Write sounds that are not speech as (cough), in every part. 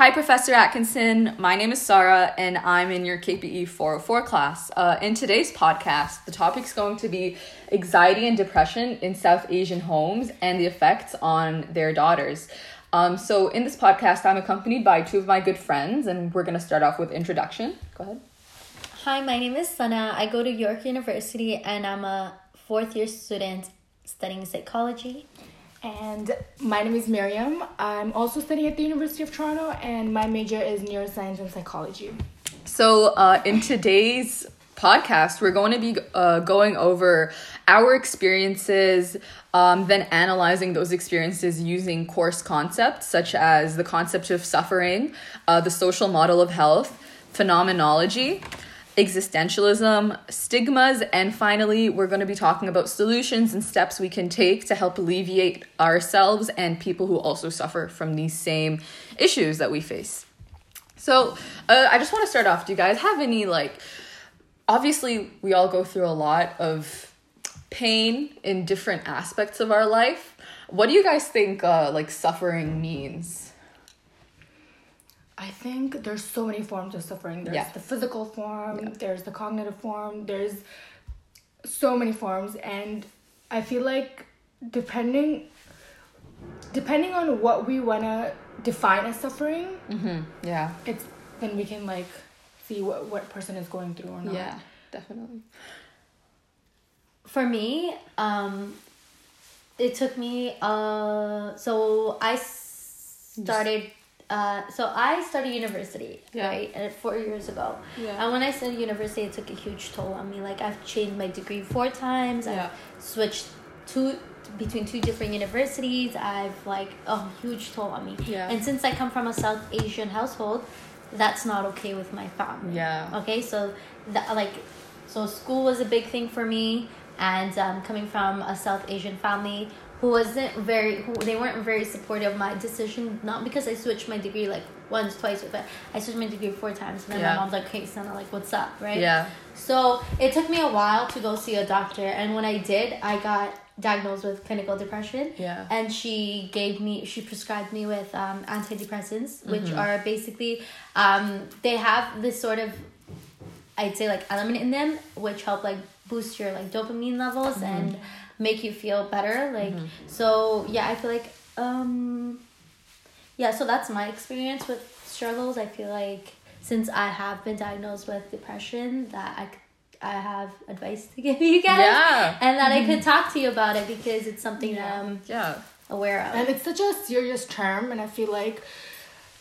Hi, Professor Atkinson. My name is Sarah, and I'm in your KPE 404 class. Uh, in today's podcast, the topic's going to be anxiety and depression in South Asian homes and the effects on their daughters. Um, so, in this podcast, I'm accompanied by two of my good friends, and we're going to start off with introduction. Go ahead. Hi, my name is Sana. I go to York University, and I'm a fourth year student studying psychology. And my name is Miriam. I'm also studying at the University of Toronto, and my major is neuroscience and psychology. So, uh, in today's podcast, we're going to be uh, going over our experiences, um, then analyzing those experiences using course concepts such as the concept of suffering, uh, the social model of health, phenomenology existentialism, stigmas, and finally, we're going to be talking about solutions and steps we can take to help alleviate ourselves and people who also suffer from these same issues that we face. So, uh, I just want to start off. Do you guys have any, like, obviously, we all go through a lot of pain in different aspects of our life. What do you guys think, uh, like, suffering means? I think there's so many forms of suffering. There's Yeah. the physical form, Yeah. there's the cognitive form, there's so many forms and I feel like depending depending on what we want to define as suffering, Mm-hmm. Yeah. it's then we can like see what what person is going through or not. Yeah, definitely. For me, um, it took me. Uh, so I started. Uh, so I started university, Yeah. right, uh, four years ago. Yeah. And when I started university, it took a huge toll on me. Like I've changed my degree four times. Yeah. I've switched two between two different universities. I've like a huge toll on me. Yeah. And since I come from a South Asian household, that's not okay with my family. Yeah. Okay, so that like, so school was a big thing for me, and um, coming from a South Asian family who wasn't very, who they weren't very supportive of my decision. Not because I switched my degree like once, twice, but I switched my degree four times. And then Yeah. my mom's like, "Hey, Sana, like, what's up?" Right? Yeah. So it took me a while to go see a doctor, and when I did, I got diagnosed with clinical depression. Yeah. And she gave me, she prescribed me with um, antidepressants, which Mm-hmm. are basically, um, they have this sort of, I'd say like element in them, which help like boost your like dopamine levels Mm-hmm. and make you feel better. Like mm-hmm. so, yeah, I feel like um, yeah. So that's my experience with struggles. I feel like since I have been diagnosed with depression, that i I have advice to (laughs) give you guys, Yeah. and that I could mm-hmm. talk to you about it because it's something that I'm Yeah. aware of. And it's such a serious term, and I feel like,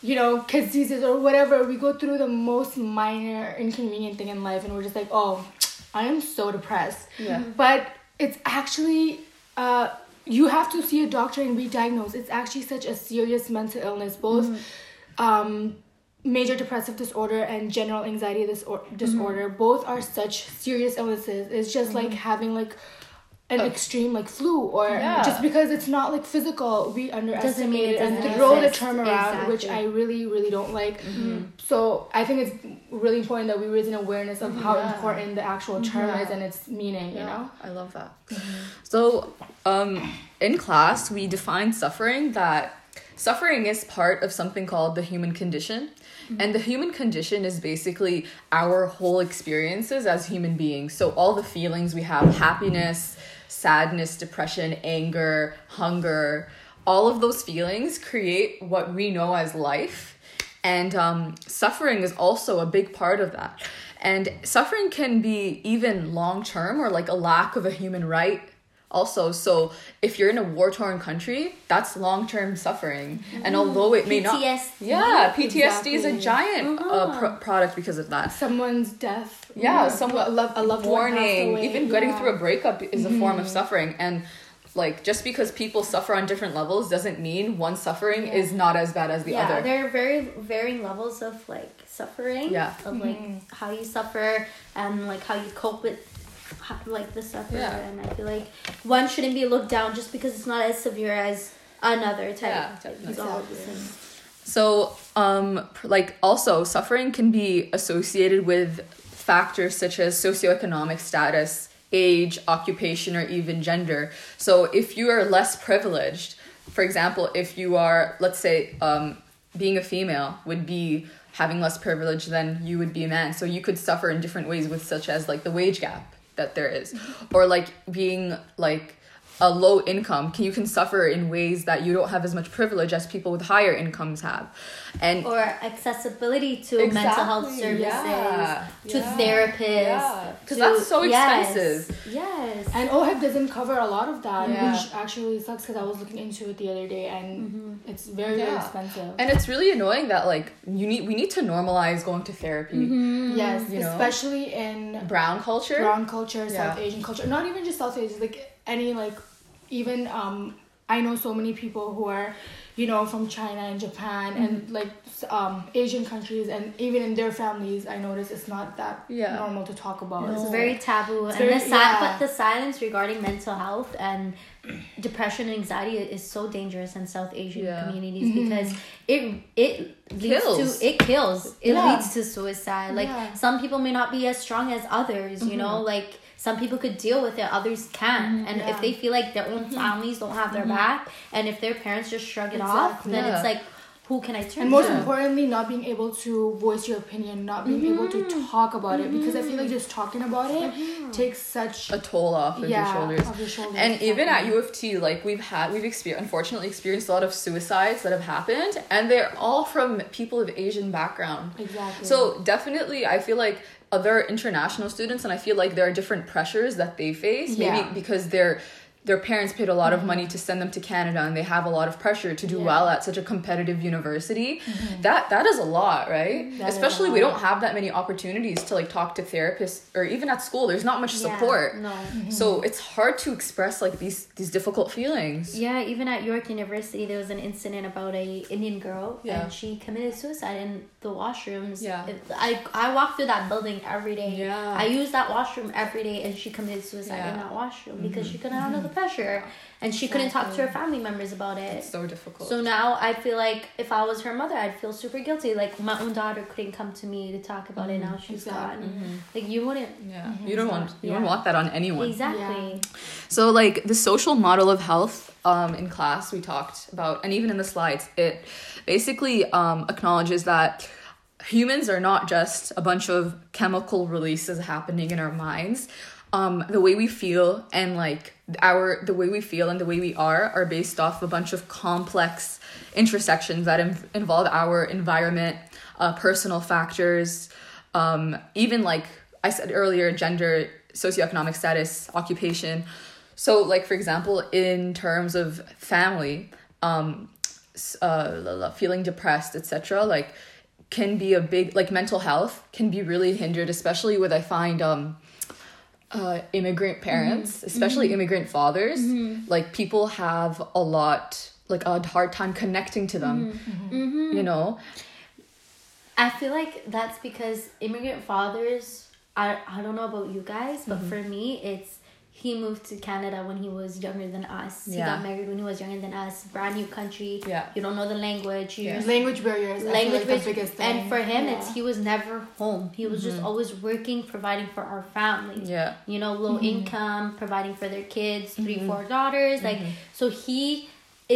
you know, kids diseases or whatever, we go through the most minor inconvenient thing in life, and we're just like, oh, I am so depressed. Yeah. Mm-hmm. But it's actually, uh, you have to see a doctor and be diagnosed. It's actually such a serious mental illness, both um, major depressive disorder and general anxiety disor- disorder. Both are such serious illnesses. It's just like having like an oh. extreme like flu or Yeah. just because it's not like physical we underestimate it it and throw the term around which i really really don't like mm-hmm. so i think it's really important that we raise an awareness of how Yeah. important the actual term Yeah. is and its meaning you know I love that. Mm-hmm. So, um, in class, we define suffering that suffering is part of something called the human condition. And the human condition is basically our whole experiences as human beings. So, all the feelings we have happiness, sadness, depression, anger, hunger all of those feelings create what we know as life. And um, suffering is also a big part of that. And suffering can be even long term or like a lack of a human right also so if you're in a war torn country that's long term suffering and although it may not PTSD. yeah ptsd is a giant uh, Uh-huh. pro- product because of that someone's death yeah a someone lo- a loved one passed warning away, even getting yeah. Mm-hmm. through a breakup is a form of suffering and like just because people suffer on different levels doesn't mean one suffering Yeah. is not as bad as the yeah, other there are very varying levels of like suffering. Yeah. Of like how you suffer and like how you cope with how, like the suffer. Yeah. And I feel like one shouldn't be looked down just because it's not as severe as another type. Yeah, type- all the Exactly. same. So, um, like also suffering can be associated with factors such as socioeconomic status, age, occupation, or even gender. So, if you are less privileged, for example, if you are, let's say, um, being a female would be having less privilege than you would be a man. So you could suffer in different ways with such as like the wage gap that there is. Or like being like a low income can you can suffer in ways that you don't have as much privilege as people with higher incomes have and or accessibility to mental health services yeah, to yeah, therapists yeah. 'Cause to- that's so yes, expensive. yes And OHIP doesn't cover a lot of that, Yeah. which actually sucks because I was looking into it the other day and mm-hmm. it's very, very expensive. and it's really annoying that like you need we need to normalize going to therapy mm-hmm. yes, You know? especially in brown culture brown culture, South Asian culture, not even just South Asian, like any like even um I know so many people who are, you know, from China and Japan Mm-hmm. and like um Asian countries and even in their families I notice it's not that Yeah. normal to talk about. It's very taboo, and very- the si- yeah. but the silence regarding mental health and depression and anxiety is so dangerous in South Asian Yeah. communities mm-hmm. because it it leads Kills. to it kills. It Yeah. leads to suicide. Like Yeah. some people may not be as strong as others. You know, mm-hmm. like some people could deal with it, others can't. Mm-hmm. And yeah. if they feel like their own families don't have their back, and if their parents just shrug it off, Exactly. then it's like, who can I turn and most to? importantly not being able to voice your opinion not being able to mm-hmm. talk about it because i feel like mm-hmm. just talking about it mm-hmm. takes such a toll off of your shoulders of your shoulders and even at exactly. U of T, like we've had, we've experienced, unfortunately experienced a lot of suicides that have happened, and they're all from people of Asian background. exactly So definitely, I feel like other international students, and I feel like there are different pressures that they face. Maybe Yeah. because they're their parents paid a lot of money mm-hmm. to send them to Canada, and they have a lot of pressure to do Yeah. well at such a competitive university. Mm-hmm. That that is a lot, right? That is a Especially we don't have that many opportunities to like talk to therapists, or even at school. There's not much Yeah, support. no. Mm-hmm. So it's hard to express like these these difficult feelings. Yeah, even at York University, there was an incident about a Indian girl, Yeah. and she committed suicide in the washrooms. Yeah. I I walk through that building every day. Yeah. I use that washroom every day, and she committed suicide in Yeah. Mm-hmm. that washroom because she couldn't handle the pressure, and she couldn't talk to her family members about it. It's so difficult. So now I feel like if I was her mother, I'd feel super guilty. Like my own daughter couldn't come to me to talk about it. Now she's Exactly. gone. Like you wouldn't. yeah, you don't want you don't want that on anyone. Exactly. So like the social model of health um, in class we talked about, and even in the slides, it basically um, acknowledges that humans are not just a bunch of chemical releases happening in our minds. Um, the way we feel and like our the way we feel and the way we are are based off a bunch of complex intersections that in- involve our environment, uh, personal factors, um, even like I said earlier, gender, socioeconomic status, occupation. So, like for example, in terms of family, um, uh, feeling depressed, etc., like can be a big like mental health can be really hindered, especially with I find um, uh, immigrant mm-hmm. parents, especially mm-hmm. immigrant fathers. Mm-hmm. Like people have a lot like a hard time connecting to them. You know, I feel like that's because immigrant fathers. I I don't know about you guys, but Mm-hmm. for me, it's he moved to Canada when he was younger than us. He got married when he was younger than us. Brand new country. Yeah. You don't know the language. You Yeah. language barriers language like the barriers. biggest thing and for him Yeah. it's he was never home he was Mm-hmm. just always working providing for our family Yeah. you know low Mm-hmm. income providing for their kids 3 four daughters like so he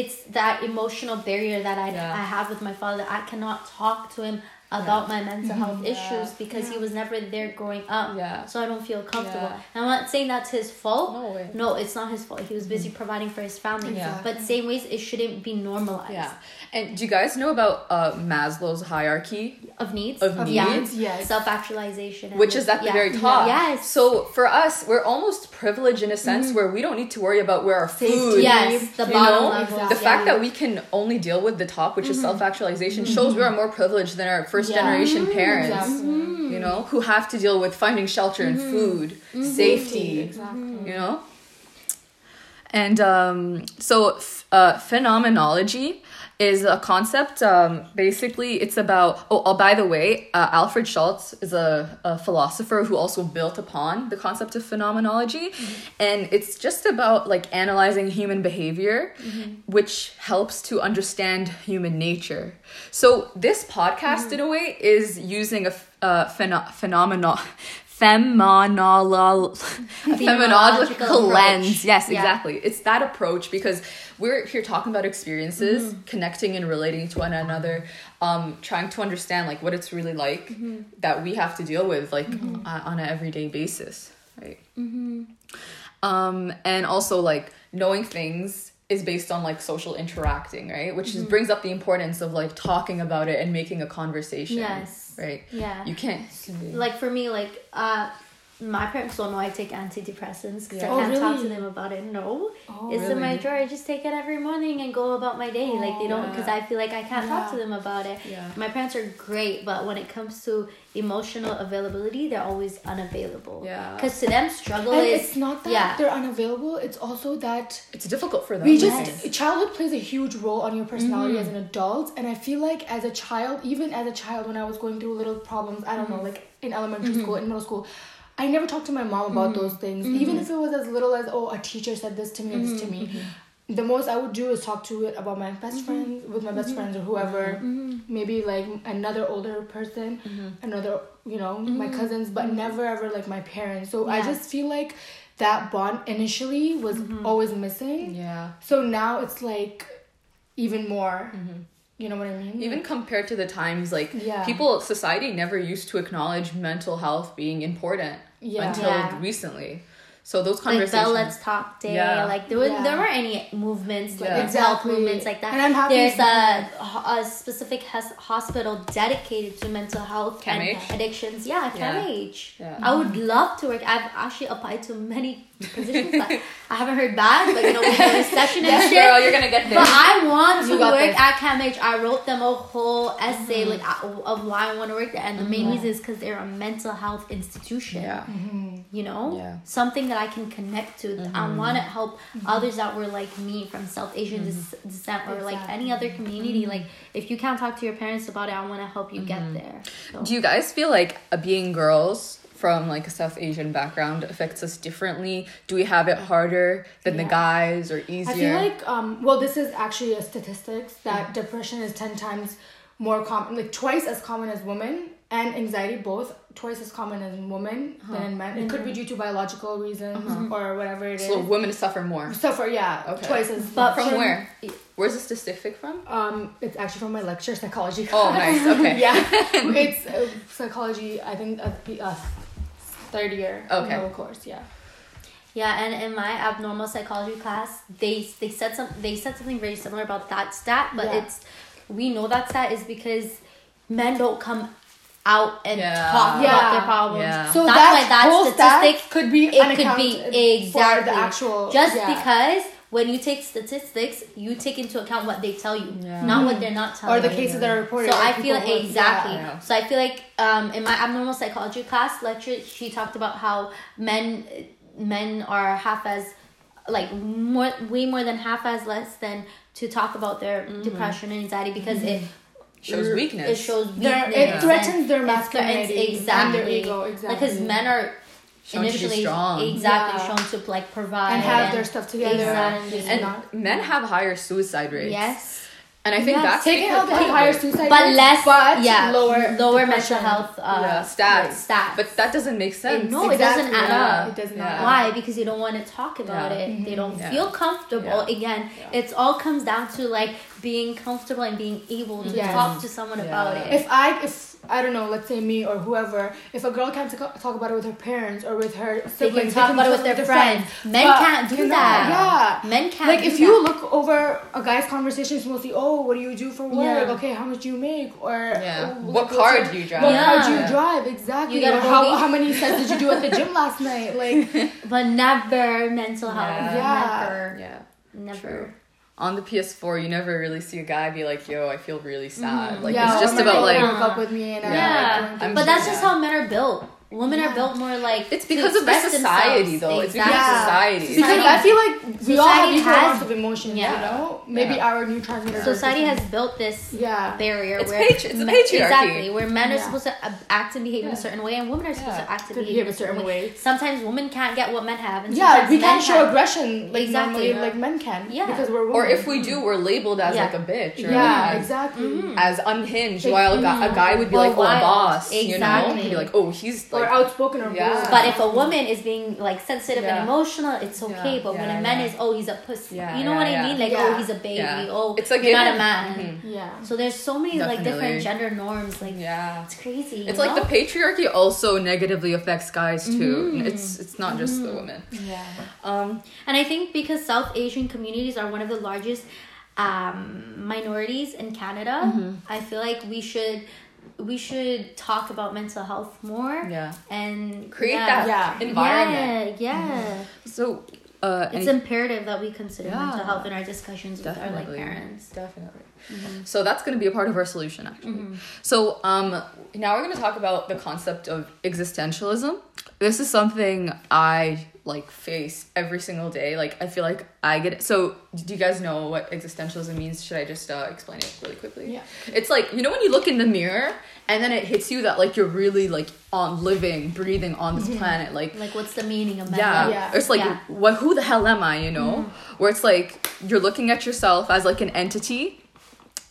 it's that emotional barrier that I, Yeah. I have with my father i cannot talk to him about my mental health Yeah. issues because he was never there growing up Yeah. so i don't feel comfortable Yeah. And i'm not saying that's his fault No way. no it's not his fault he was busy providing for his family Mm-hmm. Yeah. but same ways it shouldn't be normalized Yeah. And do you guys know about uh, Maslow's hierarchy? of needs Of yeah. needs, yes. self actualization Which is at the very top. Yes. So for us, we're almost privileged in a sense where we don't need to worry about where our food. yes, the bottom know, level. the fact that we can only deal with the top, which is self actualization, shows we are more privileged than our first Yeah. generation parents. Exactly. You know, who have to deal with finding shelter and food, safety. exactly You know, and um, so f- uh, phenomenology is a concept. Um, basically, it's about. Oh, oh by the way, uh, Alfred Schutz is a, a philosopher who also built upon the concept of phenomenology, and it's just about like analyzing human behavior, which helps to understand human nature. So this podcast, in a way, is using a uh, pheno- phenomenal phenomenological (laughs) lens. approach. Yes, Yeah. exactly. It's that approach because we're here talking about experiences, Mm-hmm. connecting and relating to one another, um, trying to understand like what it's really like Mm-hmm. that we have to deal with like uh, on an everyday basis, right? Mm-hmm. Um, and also like knowing things is based on like social interacting, right? Which Mm-hmm. is, brings up the importance of like talking about it and making a conversation. Yes. Right. Yeah. You can't. like for me, like uh, my parents don't know I take antidepressants because Yeah. I Oh, can't talk to them about it. No, Oh, it's in my drawer. I just take it every morning and go about my day. like they don't because Yeah. I feel like I can't talk to them about it. Yeah. My parents are great, but when it comes to emotional availability, they're always unavailable. Yeah. Because to them, struggle And is it's not that yeah. they're unavailable. It's also that It's difficult for them. we just Yes. childhood plays a huge role on your personality Mm-hmm. as an adult and i feel like as a child even as a child when i was going through little problems i don't know Mm-hmm. like in elementary school in middle school i never talked to my mom about Mm-hmm. those things even if it was as little as oh a teacher said this to me or this to Mm-hmm. me the most i would do is talk to it about my best friends with my best Mm-hmm. friends or whoever maybe like another older person another you know my cousins but never ever like my parents so i Mm-hmm. Just feel like that bond initially was Mm-hmm. always missing Yeah. so now it's like even more. You know what I mean? Even compared to the times like Yeah. people society never used to acknowledge mental health being important Yeah. until Yeah. recently. So those like conversations Bell Let's Talk Day. Yeah. Like there were Yeah. there weren't any movements like Yeah. mental health movements like that. And I'm happy There's a, a specific has- hospital dedicated to mental health and addictions. Yeah, Yeah. CAMH. Yeah. I would love to work. I've actually applied to many positions, I haven't heard back. But you know, with the recession and Yes, shit. girl, you're gonna get there. But I want to work this. at CAMH. I wrote them a whole essay mm-hmm. like uh, of why I want to work there, and the main reason is because they're a mental health institution yeah. you know Yeah. something that i can connect to i mm-hmm. want to help mm-hmm. others that were like me from south asian des- descent or like any other community like if you can't talk to your parents about it i want to help you get there so. Do you guys feel like being girls from like a South Asian background affects us differently? Do we have it harder than the guys or easier? I feel like um well this is actually a statistics that depression is 10 times more common like twice as common as women and anxiety both twice as common as women than in men. It could be due to biological reasons or whatever it is. so women suffer more. Suffer, yeah, Okay. twice as But From for- where? Where's the statistic from? Um, it's actually from my lecture, psychology. Oh, nice. Okay. (laughs) yeah, (laughs) it's uh, psychology. I think uh, uh, third year. Okay. middle course. Yeah. yeah and in my abnormal psychology class they they said some they said something very similar about that stat but Yeah. it's we know that stat is because men don't come out and Yeah. talk about their problems Yeah. So that's that why that statistic could be it could be unaccounted exactly for the actual just yeah. because when you take statistics you take into account what they tell you Yeah. not what they're not telling or the you cases that are reported. so like I feel people who- exactly. yeah. Yeah. So I feel like um, in my abnormal psychology class lecture, she talked about how men men are half as like more way more than half as less than to talk about their depression and anxiety because it Shows weakness. It shows Their- weakness. it threatens their it threatens- masculinity and exactly. their ego, exactly. Because men are Shown to be initially strong. exactly Yeah. shown to like provide and have their stuff together. Exactly. And, and not, men have higher suicide rates. Yes. And I think Yes. that's taking out because- the higher suicide But rates, less, but yeah, lower lower depression. mental health uh, yeah, stats. stats. But that doesn't make sense. no, it doesn't add yeah. up. It doesn't Yeah. Why? Because they don't want to talk about Yeah. it. They don't Yeah. feel comfortable. Yeah. Again, it's all comes down to like being comfortable and being able to Yes. talk to someone Yeah. about it. If I, if I don't know, let's say me or whoever, if a girl can't talk talk about it with her parents or with her siblings, they siblings, can talk about it with their friends. Men But can't do cannot, that. Yeah. Men can't. like do if you that. look over a guy's conversations, we'll see. oh, what do you do for work? Yeah. Okay, how much do you make? Or Yeah. oh, What what's car do you drive? What car do you drive? Exactly. You gotta how, how many sets did you do at the gym last night? Like, (laughs) but never mental health. Yeah. Yeah. Never. Yeah. Never. True. On the PS4, you never really see a guy be like, "Yo, I feel really sad." Mm-hmm. Like yeah, it's just about girl like broke up with me and I'm, Yeah, like, I'm through but that's yeah. just how men are built. Women are built more like it's because of the society, themselves. though. It's because Exactly. of society. Because Society- I feel like we all have society equal has- amounts of emotions, yeah. you know? Maybe Yeah. our neurotransmitters. are Society has built this Yeah. barrier It's where patri- it's a patriarchy. exactly where men are Yeah. supposed to act and behave in a certain way and women are supposed Yeah. to act and To behave, in a certain way. way. Sometimes women can't get what men have, and Yeah, sometimes we can't show can. aggression like Exactly. normally like men can. Yeah. Because we're women. or if we do, we're labeled as like a bitch. Or Yeah, exactly. Mm-hmm. As unhinged, while a guy, would be like, "Oh, a boss," you know? Exactly. He'd be like, "Oh, he's like like outspoken or Yeah. bold. But if a woman is being like sensitive Yeah. and emotional, it's okay. Yeah, But when a man yeah. is, oh, he's a pussy. Yeah, you know yeah, what yeah. I mean? Like, Yeah. oh, he's a baby. Yeah. Oh, It's like you're not a given- man. Mhm. yeah. So there's so many like different gender norms. Like, yeah. it's crazy. It's like know? the patriarchy also negatively affects guys too. Mhm. It's it's not just the women. yeah. Um, And I think because South Asian communities are one of the largest um, minorities in Canada, Mm-hmm. I feel like we should we should talk about mental health more yeah. and Create yeah. that Yeah. environment. Yeah, yeah. So uh, It's any- imperative that we consider Yeah. mental health in our discussions with our like parents. Definitely. Mm-hmm. So that's going to be a part of our solution, actually. So um, now we're going to talk about the concept of existentialism. This is something I like face every single day. Like I feel like I get it. So do you guys know what existentialism means? Should I just uh, explain it really quickly? Yeah. It's like you know when you look in the mirror and then it hits you that like you're really like on living, breathing on this planet. Like Like, what's the meaning of mental yeah. Yeah. It's like, Yeah. what? Who the hell am I? You know, where it's like you're looking at yourself as like an entity,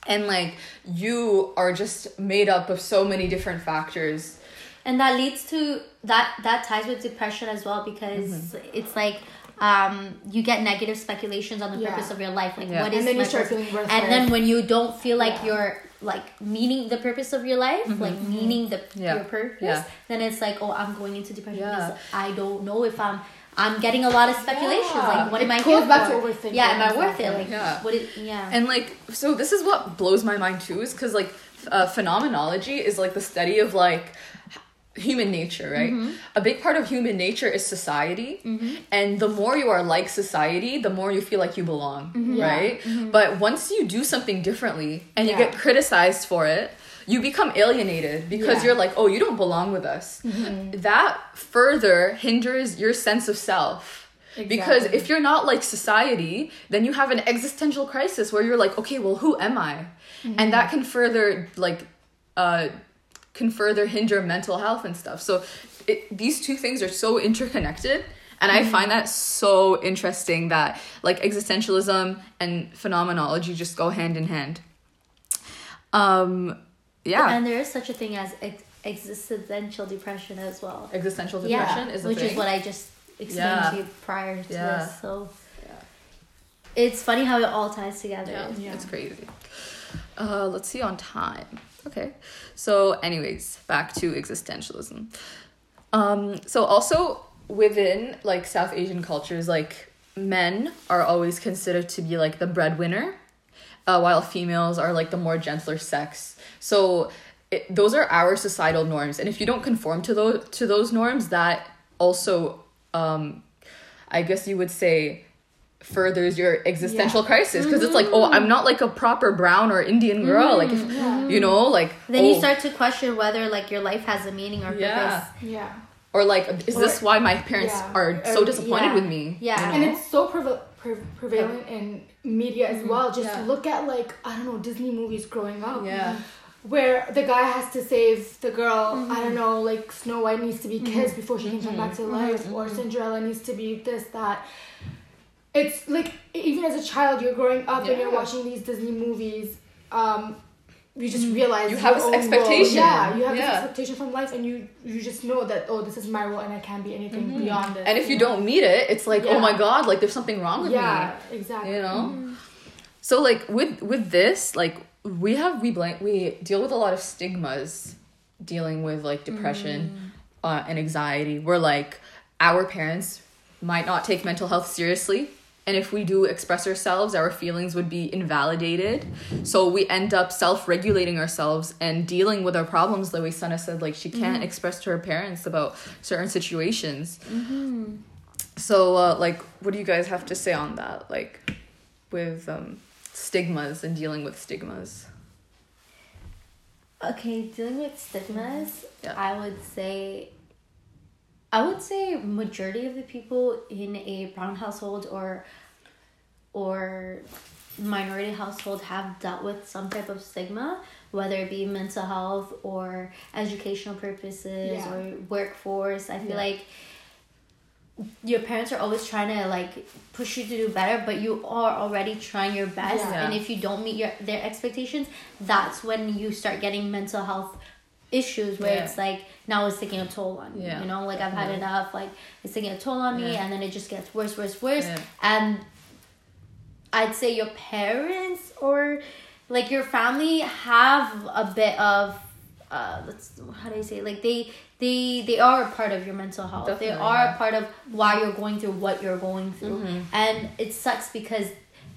and like you are just made up of so many different factors. And that leads to that that ties with depression as well because Mm-hmm. it's like um you get negative speculations on the Yeah. purpose of your life like Yeah. what is And then you my start purpose? and then when you don't feel like Yeah. you're like meaning the purpose of your life like meaning the Mm-hmm. Your purpose then it's like oh i'm going into depression because i don't know if i'm i'm getting a lot of speculations Yeah. like what am i here back for? to overthinking yeah am i worth it like- like Yeah. what is yeah And like, so this is what blows my mind too, is because like uh, phenomenology is like the study of like human nature, right? Mm-hmm. A big part of human nature is society, mm-hmm. and the more you are like society, the more you feel like you belong, mm-hmm. Yeah. right? But once you do something differently and you Yeah. get criticized for it, you become alienated because Yeah. you're like, oh, you don't belong with us. That further hinders your sense of self. Because if you're not like society, then you have an existential crisis where you're like, okay, well, who am I? And that can further like uh can further hinder mental health and stuff. So it, these two things are so interconnected and I find that so interesting that like existentialism and phenomenology just go hand in hand. Um yeah. and there is such a thing as ex- existential depression as well existential depression is a which thing. is what I just explained Yeah. to you prior to Yeah. this. So it's funny how it all ties together. Yeah, Yeah. it's crazy. Uh, let's see on time. Okay. So, anyways, back to existentialism. Um, so also within like South Asian cultures, like men are always considered to be like the breadwinner, uh, while females are like the more gentler sex. So it, those are our societal norms, and if you don't conform to those to those norms, that also, um, I guess you would say, furthers your existential Yeah. crisis because it's like, oh, I'm mm-hmm. not like a proper brown or Indian girl, like if mm-hmm. you know, like Then oh, you start to question whether like your life has a meaning or Yeah. purpose. Yeah. or like is this why my parents yeah. are so disappointed yeah. with me? Yeah. you know? And it's so preva- pre- prevalent in media as mm-hmm. well. Just Yeah. look at like I don't know Disney movies growing up. yeah, Where the guy has to save the girl. I Mm-hmm. don't know, like Snow White needs to be kissed before she can come back to life, or Mm-hmm. Cinderella needs to be this that. It's like even as a child, you're growing up and you're Mm-hmm. watching these Disney movies. Um, you just realize You have this own role. expectation. Yeah, you have Yeah. this expectation from life, and you you just know that oh, this is my role, and I can't be anything beyond it. Mm-hmm. and if you don't meet it, it's like oh my god, like there's something wrong with me. yeah, me. exactly. You know. So like with with this, like we have we blank we deal with a lot of stigmas dealing with like depression uh, and anxiety. We're like our parents might not take mental health seriously. And if we do express ourselves, our feelings would be invalidated. So we end up self regulating ourselves and dealing with our problems. The way Sana said, like she can't express to her parents about certain situations. So, uh, like, what do you guys have to say on that? Like, with um, stigmas and dealing with stigmas? Okay, dealing with stigmas, Yeah. I would say I would say majority of the people in a brown household or or minority household have dealt with some type of stigma, whether it be mental health or educational purposes Yeah. or workforce. I feel Yeah. like your parents are always trying to like push you to do better, but you are already trying your best. Yeah. And if you don't meet your their expectations, that's when you start getting mental health issues where Yeah. it's like now it's taking a toll on me. Yeah. You know, like I've had enough. Like it's taking a toll on me, Yeah. and then it just gets worse, worse, worse. Yeah. And I'd say your parents or like your family have a bit of uh let's how do I say it? like they they they are a part of your mental health. they are. Mm-hmm. a part of why you're going through what you're going through. And it sucks because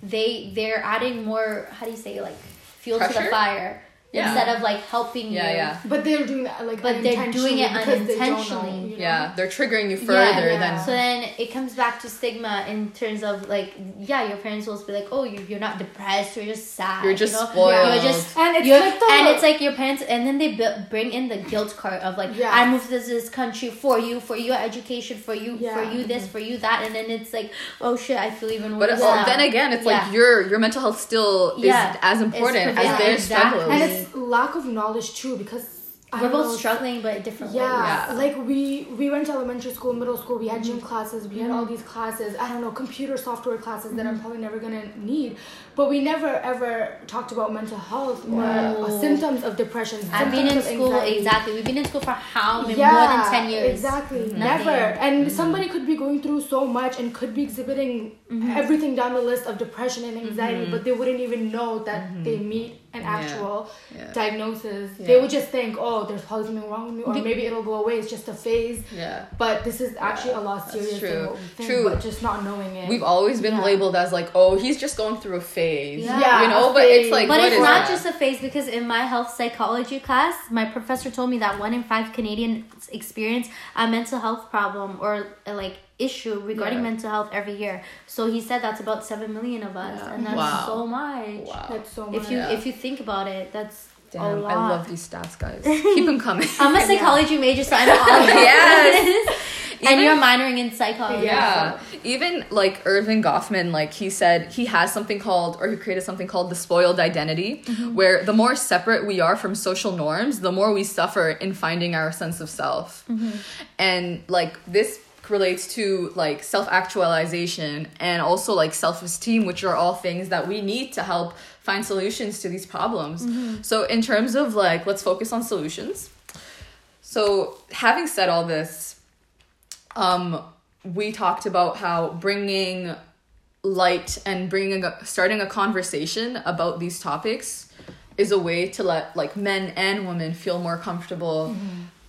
they they're adding more how do you say like fuel to the fire Yeah. instead of like helping Yeah, you. yeah. But they're doing that like But they're doing it unintentionally they know, you know? Yeah, they're triggering you further yeah. than So then it comes back to stigma in terms of like, yeah, your parents will be like, oh, you you're not depressed, you're just sad. You're just you know? spoiled. You're just And it's like the- and it's like your parents, and then they bu- bring in the guilt card of like, Yeah. I moved to this country for you, for your education, for you, Yeah. for you this, for you that, and then it's like, oh shit, I feel even worse. But now. then again, it's Yeah. like your your mental health still Yeah. is as important as prevalent. their Exactly. struggles. And lack of knowledge too because I we're don't both know, struggling, but different Yeah, ways. Yeah. like we we went to elementary school, middle school. We had Mm-hmm. gym classes. We had all these classes. I don't know computer software classes that Mm-hmm. I'm probably never gonna need. But we never ever talked about mental health or No. uh, symptoms of depression. I've been in school anxiety. exactly. We've been in school for how many Yeah, more than ten years? Exactly. Nothing. Never. And somebody could be going through so much and could be exhibiting Mm-hmm. everything down the list of depression and anxiety, but they wouldn't even know that they meet an Yeah. actual Yeah. diagnosis. Yeah. They would just think, oh, there's probably something wrong with me, or Be- maybe it'll go away. It's just a phase. yeah. But this is actually a lot that's serious true. than think. True. But just not knowing it. We've always been Yeah. labeled as like, oh, he's just going through a phase. Yeah. you know, but it's like, But what it's is not that? just a phase because in my health psychology class, my professor told me that one in five Canadians experience a mental health problem or like issue regarding Yeah. mental health every year. So he said that's about seven million of us, Yeah. and that's Wow. so much. Wow. That's so much. If you Yeah. if you think about it, that's a Damn, lot. I love these stats, guys. Keep them coming. (laughs) I'm a psychology major, so I know (laughs) all about Yes. this. (laughs) and you're minoring in psychology. Yeah. Even like Erving Goffman, like he said, he has something called, or he created something called the spoiled identity, mm-hmm. where the more separate we are from social norms, the more we suffer in finding our sense of self. Mm-hmm. And like this relates to like self actualization and also like self esteem, which are all things that we need to help find solutions to these problems. So, in terms of like, let's focus on solutions. So, having said all this, um, we talked about how bringing light and bringing a, starting a conversation about these topics is a way to let like men and women feel more comfortable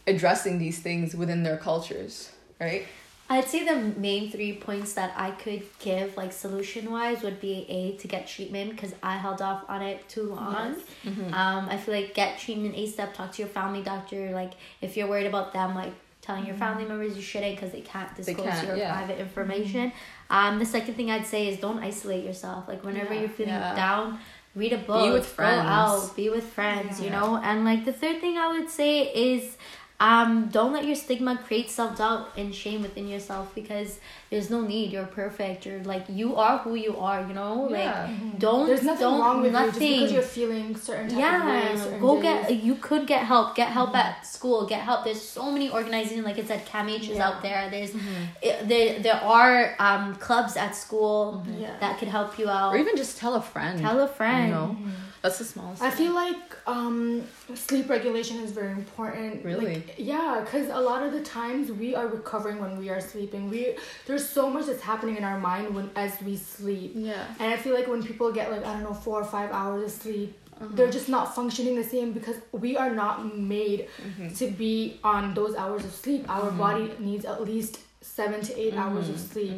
addressing these things within their cultures, right? I'd say the main three points that I could give, like solution wise, would be a to get treatment because I held off on it too long. Um, I feel like get treatment ASAP. Talk to your family doctor. Like if you're worried about them, like telling your family members you shouldn't because they can't disclose can't, your yeah. private information. Um, the second thing I'd say is don't isolate yourself. Like whenever Yeah. you're feeling Yeah. down. Read a book, with go out, be with friends, you know? And like the third thing I would say is um don't let your stigma create self-doubt and shame within yourself because there's no need you're perfect you're like you are who you are you know Yeah. like don't There's nothing don't wrong with you just nothing because you're feeling certain type of yeah ways, certain go days. get you could get help get help mm-hmm. at school get help there's so many organizations like it said CAMH is Yeah. out there there's mm-hmm. it, there there are um clubs at school Yeah. that could help you out Or even just tell a friend. tell a friend You know, that's the smallest. I feel like um, sleep regulation is very important. Really? Like, yeah, because a lot of the times we are recovering when we are sleeping. We there's so much that's happening in our mind when as we sleep. yeah. And I feel like when people get like I don't know four or five hours of sleep, Uh-huh. they're just not functioning the same because we are not made Mm-hmm. to be on those hours of sleep. Our body needs at least seven to 8 hours of Mm-hmm. sleep.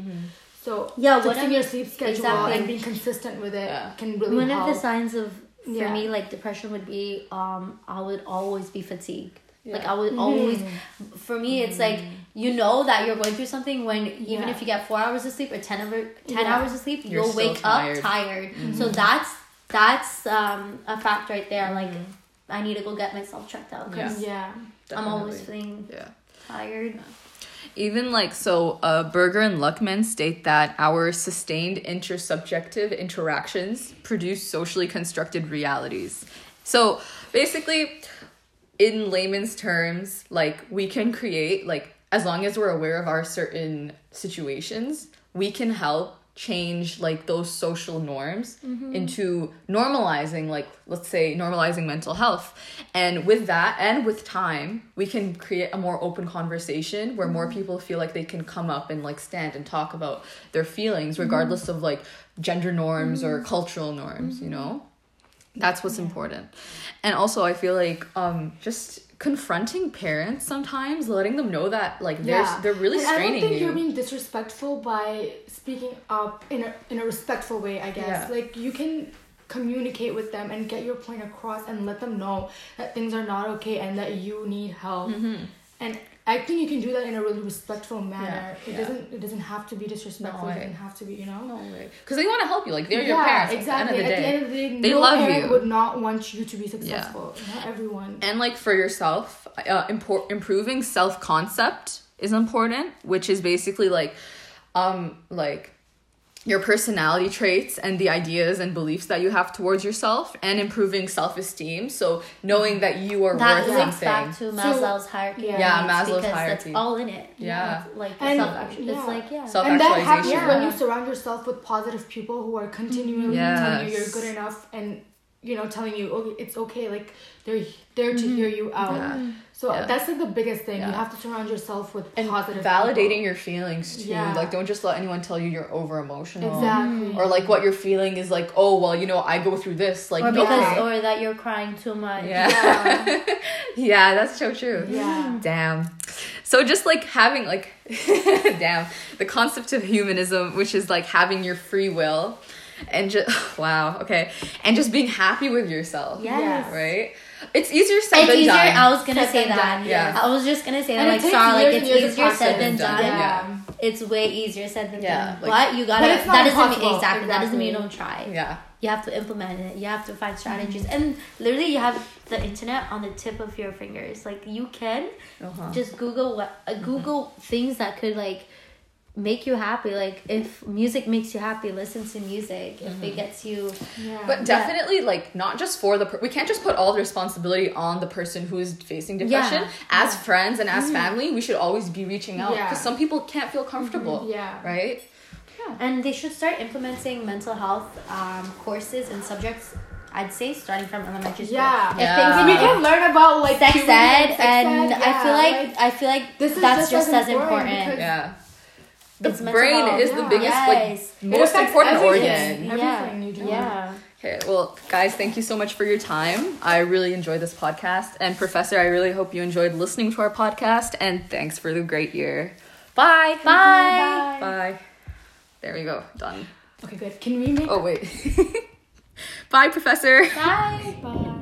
So Yeah, what fixing your sleep schedule Exactly. and being consistent with it Yeah. can really help. one help. of the signs of for Yeah. me like depression would be um i would always be fatigued like i would always for me it's like you know that you're going through something when even Yeah. if you get four hours of sleep or 10 over 10 Yeah. hours of sleep You're you'll wake tired. up tired so that's that's um a fact right there like i need to go get myself checked out because yeah. i'm always Definitely. feeling Yeah. tired Even like so, uh, Berger and Luckmann state that our sustained intersubjective interactions produce socially constructed realities. So basically, in layman's terms, like we can create like as long as we're aware of our certain situations, we can help change like those social norms Mm-hmm. into normalizing like let's say normalizing mental health and with that and with time we can create a more open conversation where more Mm-hmm. people feel like they can come up and like stand and talk about their feelings Mm-hmm. regardless of like gender norms or cultural norms you know that's what's important and also i feel like um just confronting parents sometimes letting them know that like they're they're really And I don't straining think you are being disrespectful by speaking up in a in a respectful way. I guess Yeah. like you can communicate with them and get your point across and let them know that things are not okay and that you need help. Mm-hmm. And I think you can do that in a really respectful manner. Yeah, It yeah. doesn't it doesn't have to be disrespectful. No it doesn't have to be, you know. No way. because they want to help you like they're your parents exactly. at the end of the day the of the day, They no love parent you. would not want you to be successful. Not everyone. and like for yourself uh, impor- improving self-concept is important which is basically like um like your personality traits and the ideas and beliefs that you have towards yourself and improving self-esteem so knowing that you are That worth links something back to Maslow's hierarchy. of Yeah. Yeah, Maslow's because hierarchy. That's all in it. Yeah. Like And- self action. yeah. It's like yeah. Self- and that happens Self-actualization. when you surround yourself with positive people who are continually Yes. telling you you're good enough and you know telling you okay it's okay like they're there to mm-hmm. hear you out Yeah. So Yeah. that's like the biggest thing Yeah. you have to surround yourself with and positive validating people. your feelings too Yeah. like don't just let anyone tell you you're over emotional exactly or like what you're feeling is like oh well you know i go through this like or because okay. or that you're crying too much. yeah yeah (laughs) yeah that's so true yeah Damn. So just like having like (laughs) damn the concept of humanism, which is like having your free will, and just (laughs) wow okay, and just being happy with yourself. Yes. Right. It's easier said It's than easier. done. I was gonna Said say that. done, yeah. I was just gonna say that. And it Like, takes Star, like years it's and easier said practice. than done. yeah, It's way easier said than Yeah, done. like- but you gotta. But that doesn't mean impossible. exactly. That doesn't mean you don't try. yeah. You have to implement it. You have to find strategies, and literally, you have the internet on the tip of your fingers. Like you can Uh-huh. just Google what uh, Google things that could like make you happy. Like if music makes you happy, listen to music. If it mm-hmm. gets you, yeah. But definitely, like, not just for the per- we can't just put all the responsibility on the person who is facing depression. Yeah. As friends and as mm. family, we should always be reaching out Yeah. because some people can't feel comfortable. Mm-hmm. yeah Right. yeah. and they should start implementing mental health um, courses and subjects. I'd say starting from elementary school. Yeah. If Yeah. things we like can learn about like sex puberty ed, sex and ed, I feel yeah, like, I feel like this is that's just just, as as important important. Yeah. The It's brain health. is the biggest, Yes. like, most important everything. organ. Everything you do. Yeah. Okay, well, guys, thank you so much for your time. I really enjoyed this podcast. And, Professor, I really hope you enjoyed listening to our podcast. And thanks for the great year. Bye. Bye. Bye. There we go. Done. okay good can we make Oh, wait. (laughs) Bye, Professor. Bye. Bye.